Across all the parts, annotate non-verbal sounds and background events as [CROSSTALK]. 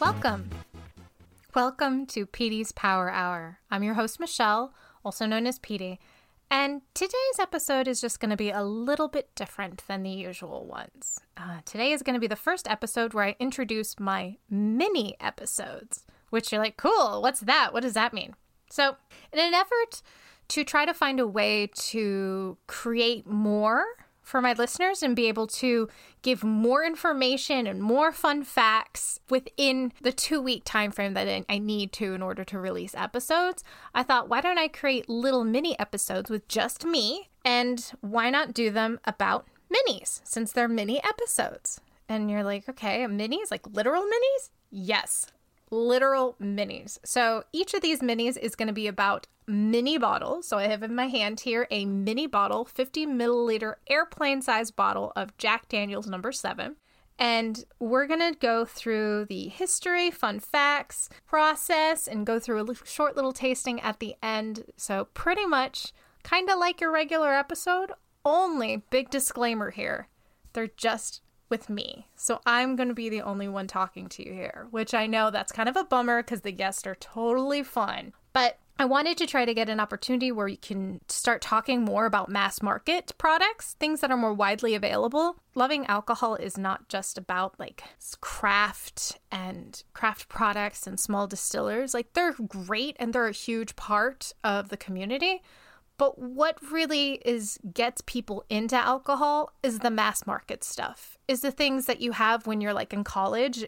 Welcome. Welcome to Petey's Power Hour. I'm your host, Michelle, also known as Petey, and today's episode is just going to be a little bit different than the usual ones. Uh, today is going to be the first episode where I introduce my mini episodes, which you're like, cool, what's that? What does that mean? So, in an effort to try to find a way to create more for my listeners and be able to give more information and more fun facts within the two week time frame that I need to in order to release episodes, I thought, why don't I create little mini episodes with just me? And why not do them about minis since they're mini episodes? And you're like, okay, minis, like literal minis? Yes, literal minis. So each of these minis is going to be about mini bottles. So I have in my hand here a mini bottle, 50 milliliter airplane size bottle of Jack Daniels number seven. And we're going to go through the history, fun facts, process, and go through a short little tasting at the end. So, pretty much kind of like your regular episode, only big disclaimer here they're just with me. So I'm going to be the only one talking to you here, which I know that's kind of a bummer because the guests are totally fun. But I wanted to try to get an opportunity where you can start talking more about mass market products, things that are more widely available. Loving alcohol is not just about like craft and craft products and small distillers. Like they're great and they're a huge part of the community. But what really is gets people into alcohol is the mass market stuff. Is the things that you have when you're like in college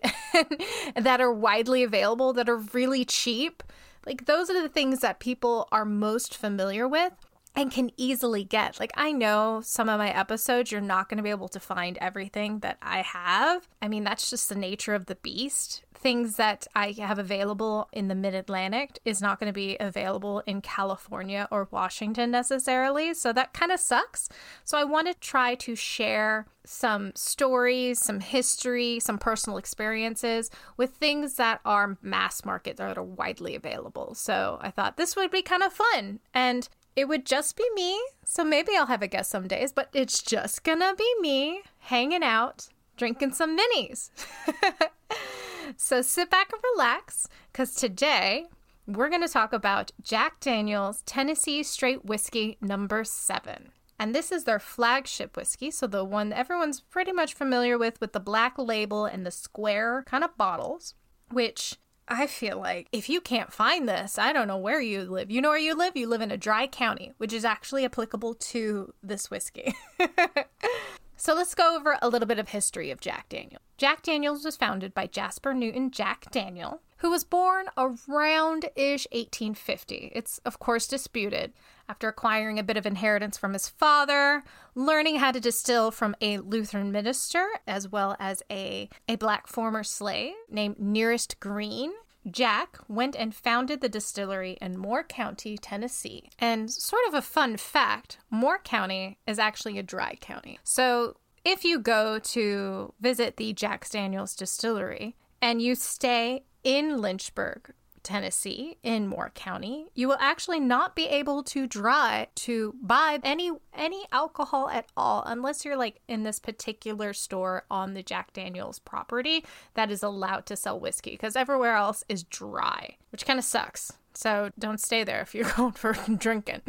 [LAUGHS] that are widely available that are really cheap. Like those are the things that people are most familiar with and can easily get. Like, I know some of my episodes, you're not going to be able to find everything that I have. I mean, that's just the nature of the beast. Things that I have available in the mid Atlantic is not going to be available in California or Washington necessarily. So that kind of sucks. So I want to try to share some stories, some history, some personal experiences with things that are mass market that are widely available. So I thought this would be kind of fun. And it would just be me. So maybe I'll have a guest some days, but it's just gonna be me hanging out, drinking some minis. [LAUGHS] so sit back and relax, because today we're gonna talk about Jack Daniels Tennessee Straight Whiskey number seven. And this is their flagship whiskey, so the one everyone's pretty much familiar with, with the black label and the square kind of bottles, which I feel like if you can't find this, I don't know where you live. You know where you live? You live in a dry county, which is actually applicable to this whiskey. [LAUGHS] so let's go over a little bit of history of Jack Daniel. Jack Daniels was founded by Jasper Newton Jack Daniel, who was born around ish 1850. It's, of course, disputed. After acquiring a bit of inheritance from his father, learning how to distill from a Lutheran minister, as well as a, a black former slave named Nearest Green, Jack went and founded the distillery in Moore County, Tennessee. And sort of a fun fact Moore County is actually a dry county. So if you go to visit the Jack Daniels distillery and you stay in Lynchburg, Tennessee, in Moore County, you will actually not be able to drive to buy any any alcohol at all unless you're like in this particular store on the Jack Daniels property that is allowed to sell whiskey because everywhere else is dry, which kind of sucks. So don't stay there if you're [LAUGHS] going for drinking.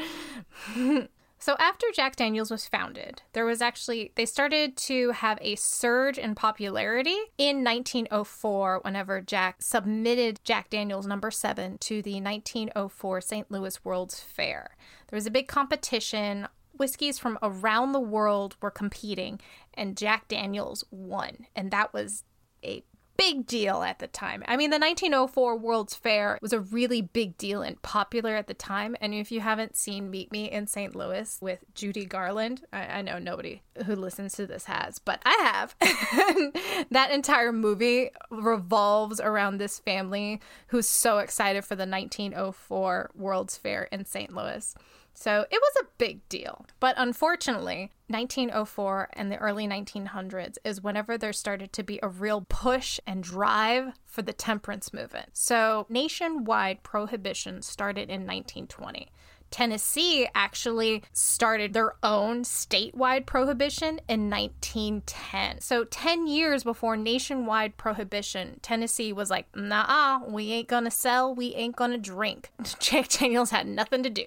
[LAUGHS] So after Jack Daniels was founded, there was actually they started to have a surge in popularity in 1904 whenever Jack submitted Jack Daniels number 7 to the 1904 St. Louis World's Fair. There was a big competition Whiskies from around the world were competing and Jack Daniels won and that was a big deal at the time. I mean, the 1904 World's Fair was a really big deal and popular at the time. And if you haven't seen Meet Me in St. Louis with Judy Garland, I, I know nobody who listens to this has, but I have. [LAUGHS] that entire movie revolves around this family who's so excited for the 1904 World's Fair in St. Louis. So it was a big deal. But unfortunately, 1904 and the early 1900s is whenever there started to be a real push and drive for the temperance movement. So nationwide prohibition started in 1920. Tennessee actually started their own statewide prohibition in 1910. So, 10 years before nationwide prohibition, Tennessee was like, nah, we ain't gonna sell, we ain't gonna drink. [LAUGHS] Jack Daniels had nothing to do.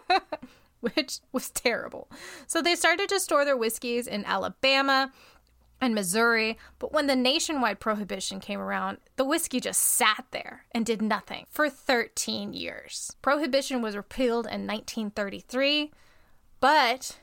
[LAUGHS] Which was terrible. So they started to store their whiskeys in Alabama, and Missouri, but when the nationwide prohibition came around, the whiskey just sat there and did nothing for 13 years. Prohibition was repealed in 1933, but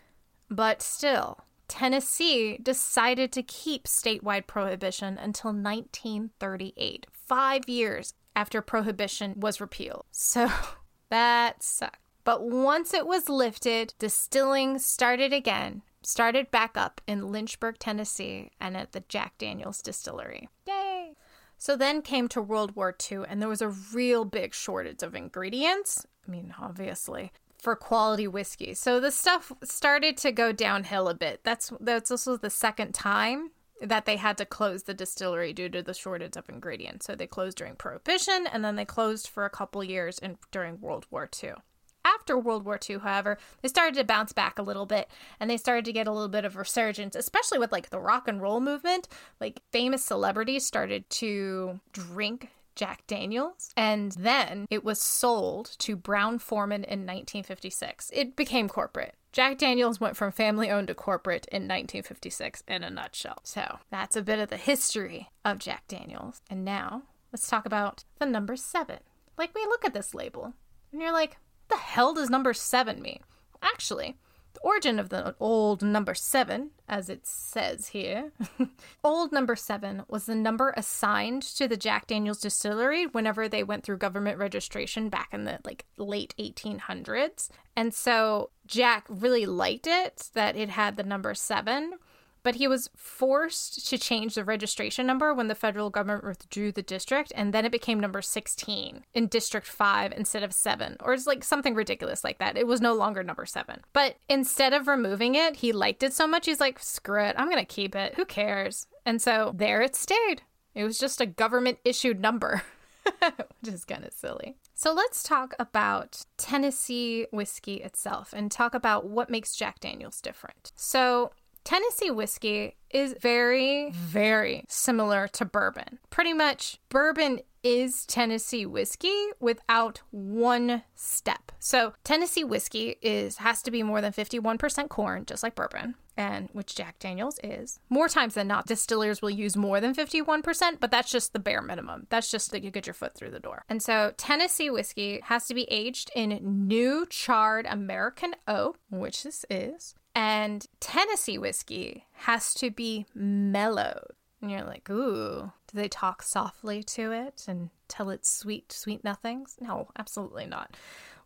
but still, Tennessee decided to keep statewide prohibition until 1938, 5 years after prohibition was repealed. So [LAUGHS] that sucked. But once it was lifted, distilling started again started back up in Lynchburg, Tennessee, and at the Jack Daniels distillery. Yay! So then came to World War II, and there was a real big shortage of ingredients. I mean, obviously, for quality whiskey. So the stuff started to go downhill a bit. That's that's also the second time that they had to close the distillery due to the shortage of ingredients. So they closed during Prohibition, and then they closed for a couple years in, during World War II. After World War II, however, they started to bounce back a little bit and they started to get a little bit of resurgence, especially with like the rock and roll movement. Like famous celebrities started to drink Jack Daniels, and then it was sold to Brown Forman in 1956. It became corporate. Jack Daniels went from family owned to corporate in 1956 in a nutshell. So that's a bit of the history of Jack Daniels. And now let's talk about the number seven. Like, we look at this label and you're like, the hell does number seven mean? Actually, the origin of the old number seven, as it says here, [LAUGHS] old number seven was the number assigned to the Jack Daniels distillery whenever they went through government registration back in the like late 1800s. And so Jack really liked it that it had the number seven but he was forced to change the registration number when the federal government withdrew the district, and then it became number 16 in District 5 instead of 7, or it's like something ridiculous like that. It was no longer number 7. But instead of removing it, he liked it so much, he's like, screw it, I'm gonna keep it. Who cares? And so there it stayed. It was just a government issued number. [LAUGHS] which is kind of silly. So let's talk about Tennessee whiskey itself and talk about what makes Jack Daniels different. So, Tennessee whiskey is very, very similar to bourbon. Pretty much, bourbon is Tennessee whiskey without one step. So, Tennessee whiskey is has to be more than 51% corn, just like bourbon, and which Jack Daniels is. More times than not, distillers will use more than 51%, but that's just the bare minimum. That's just that you get your foot through the door. And so, Tennessee whiskey has to be aged in new charred American oak, which this is, and Tennessee whiskey has to be mellowed. And you're like, ooh, do they talk softly to it and tell it sweet, sweet nothings? No, absolutely not.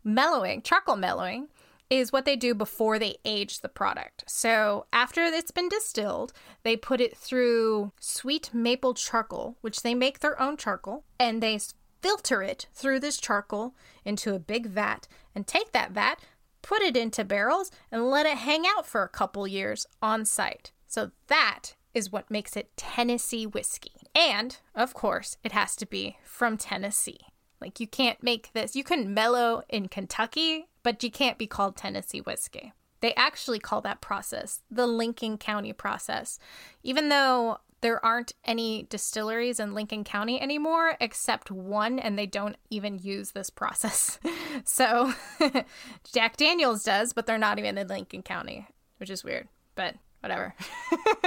Mellowing, charcoal mellowing, is what they do before they age the product. So, after it's been distilled, they put it through sweet maple charcoal, which they make their own charcoal, and they filter it through this charcoal into a big vat and take that vat, put it into barrels, and let it hang out for a couple years on site. So that is what makes it Tennessee whiskey. And, of course, it has to be from Tennessee. Like, you can't make this, you can mellow in Kentucky, but you can't be called Tennessee whiskey. They actually call that process the Lincoln County process. Even though there aren't any distilleries in Lincoln County anymore except one, and they don't even use this process. [LAUGHS] so [LAUGHS] Jack Daniels does, but they're not even in Lincoln County, which is weird, but whatever.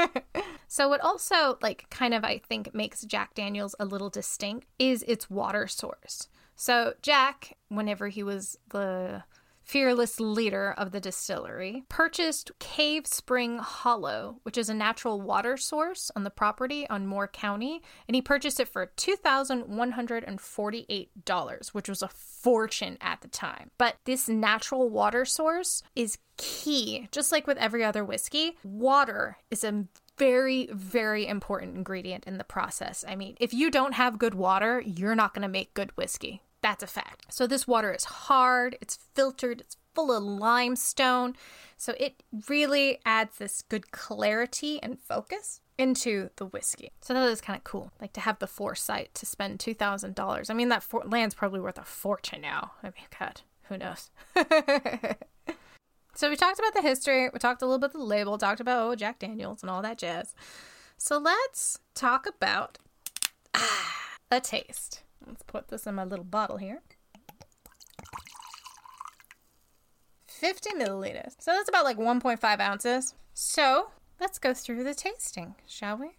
[LAUGHS] so what also like kind of I think makes Jack Daniels a little distinct is its water source. So Jack, whenever he was the fearless leader of the distillery, purchased Cave Spring Hollow, which is a natural water source on the property on Moore County, and he purchased it for $2,148, which was a fortune at the time. But this natural water source is key. Just like with every other whiskey, water is a very, very important ingredient in the process. I mean, if you don't have good water, you're not going to make good whiskey. That's a fact. So this water is hard, it's filtered, it's full of limestone. So it really adds this good clarity and focus into the whiskey. So that is kind of cool. Like to have the foresight to spend $2,000. I mean, that for- land's probably worth a fortune now. I mean, God, who knows? [LAUGHS] so we talked about the history. We talked a little bit the label, talked about, oh, Jack Daniels and all that jazz. So let's talk about ah, a taste. Let's put this in my little bottle here. 50 milliliters. So that's about like 1.5 ounces. So let's go through the tasting, shall we?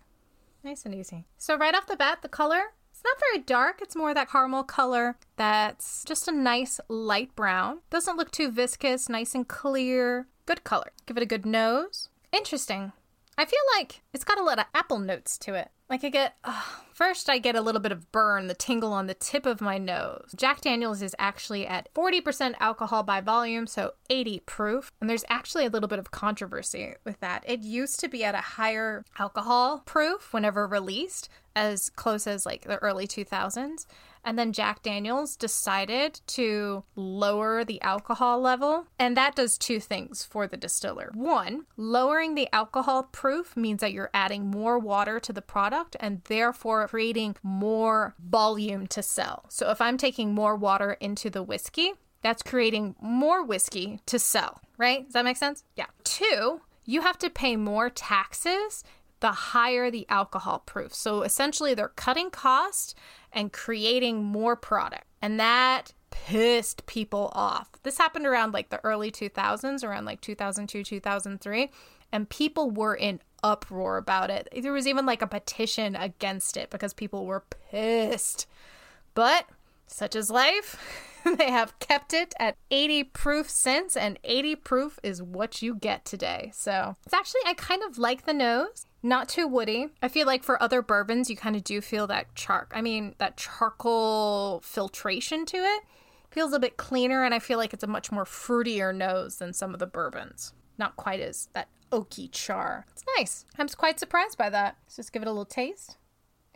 Nice and easy. So, right off the bat, the color it's not very dark. It's more that caramel color that's just a nice light brown. Doesn't look too viscous, nice and clear. Good color. Give it a good nose. Interesting. I feel like it's got a lot of apple notes to it. Like I get, uh, first I get a little bit of burn, the tingle on the tip of my nose. Jack Daniels is actually at 40% alcohol by volume, so 80 proof. And there's actually a little bit of controversy with that. It used to be at a higher alcohol proof whenever released, as close as like the early 2000s. And then Jack Daniels decided to lower the alcohol level. And that does two things for the distiller. One, lowering the alcohol proof means that you're adding more water to the product and therefore creating more volume to sell. So if I'm taking more water into the whiskey, that's creating more whiskey to sell, right? Does that make sense? Yeah. Two, you have to pay more taxes the higher the alcohol proof. So essentially, they're cutting cost and creating more product. And that pissed people off. This happened around like the early 2000s, around like 2002, 2003, and people were in uproar about it. There was even like a petition against it because people were pissed. But such is life. [LAUGHS] they have kept it at 80 proof since, and 80 proof is what you get today. So it's actually, I kind of like the nose. Not too woody. I feel like for other bourbons, you kind of do feel that charc. I mean, that charcoal filtration to it feels a bit cleaner, and I feel like it's a much more fruitier nose than some of the bourbons. Not quite as that oaky char. It's nice. I'm quite surprised by that. Let's just give it a little taste.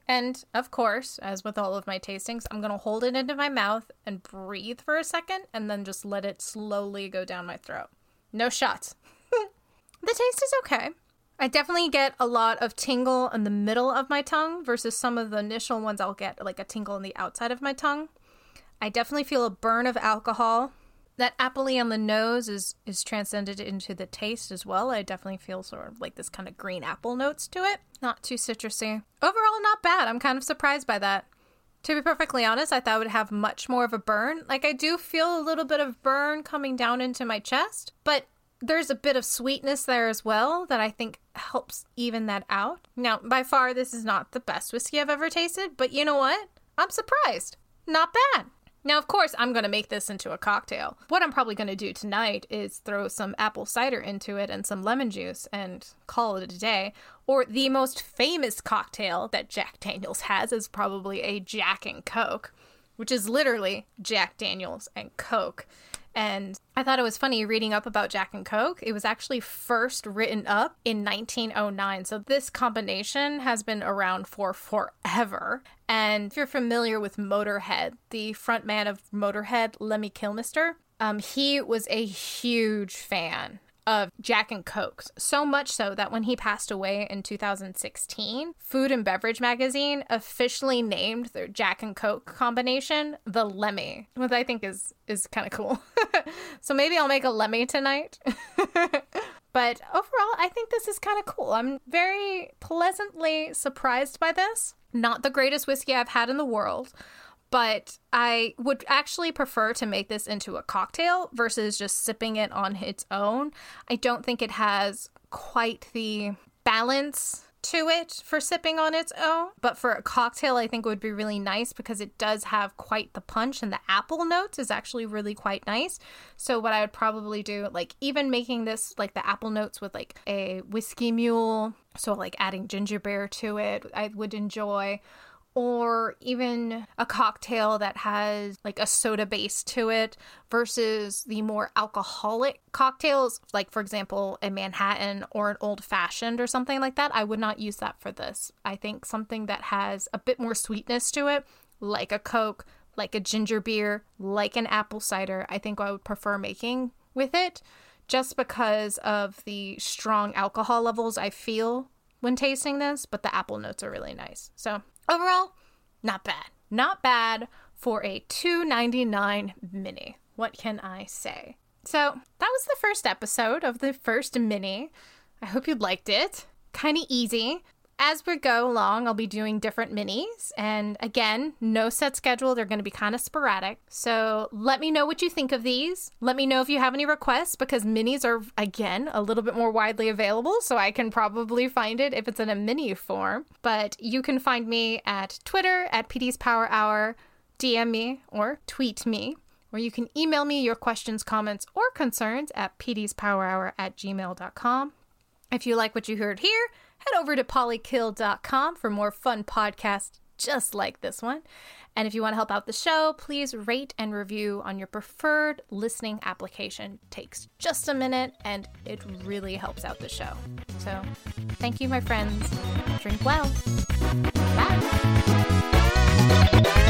And of course, as with all of my tastings, I'm going to hold it into my mouth and breathe for a second and then just let it slowly go down my throat. No shots. [LAUGHS] the taste is okay. I definitely get a lot of tingle in the middle of my tongue versus some of the initial ones I'll get like a tingle on the outside of my tongue. I definitely feel a burn of alcohol that appley on the nose is is transcended into the taste as well. I definitely feel sort of like this kind of green apple notes to it. Not too citrusy. Overall, not bad. I'm kind of surprised by that. To be perfectly honest, I thought I would have much more of a burn. Like I do feel a little bit of burn coming down into my chest, but there's a bit of sweetness there as well that I think helps even that out. Now, by far, this is not the best whiskey I've ever tasted, but you know what? I'm surprised. Not bad. Now, of course, I'm going to make this into a cocktail. What I'm probably going to do tonight is throw some apple cider into it and some lemon juice and call it a day. Or the most famous cocktail that Jack Daniels has is probably a Jack and Coke, which is literally Jack Daniels and Coke. And I thought it was funny reading up about Jack and Coke. It was actually first written up in 1909. So this combination has been around for forever. And if you're familiar with Motorhead, the frontman of Motorhead, Lemmy Kilmister, um, he was a huge fan of Jack and Cokes. So much so that when he passed away in 2016, Food and Beverage magazine officially named their Jack and Coke combination the Lemmy, which I think is is kind of cool. [LAUGHS] so maybe I'll make a Lemmy tonight. [LAUGHS] but overall, I think this is kind of cool. I'm very pleasantly surprised by this. Not the greatest whiskey I've had in the world but I would actually prefer to make this into a cocktail versus just sipping it on its own. I don't think it has quite the balance to it for sipping on its own, but for a cocktail, I think it would be really nice because it does have quite the punch, and the apple notes is actually really quite nice. So, what I would probably do, like, even making this like the apple notes with like a whiskey mule, so like adding ginger beer to it, I would enjoy or even a cocktail that has like a soda base to it versus the more alcoholic cocktails, like for example, a Manhattan or an old fashioned or something like that. I would not use that for this. I think something that has a bit more sweetness to it, like a Coke, like a ginger beer, like an apple cider, I think I would prefer making with it just because of the strong alcohol levels I feel when tasting this, but the apple notes are really nice. So, overall, not bad. Not bad for a 2.99 mini. What can I say? So, that was the first episode of the first mini. I hope you liked it. Kind of easy as we go along, I'll be doing different minis. And again, no set schedule. They're going to be kind of sporadic. So let me know what you think of these. Let me know if you have any requests because minis are, again, a little bit more widely available. So I can probably find it if it's in a mini form. But you can find me at Twitter at PD's Power Hour, DM me or tweet me. Or you can email me your questions, comments, or concerns at pdspowerhour at gmail.com. If you like what you heard here, head over to polykill.com for more fun podcasts just like this one. And if you want to help out the show, please rate and review on your preferred listening application. It takes just a minute and it really helps out the show. So, thank you, my friends. Drink well. Bye.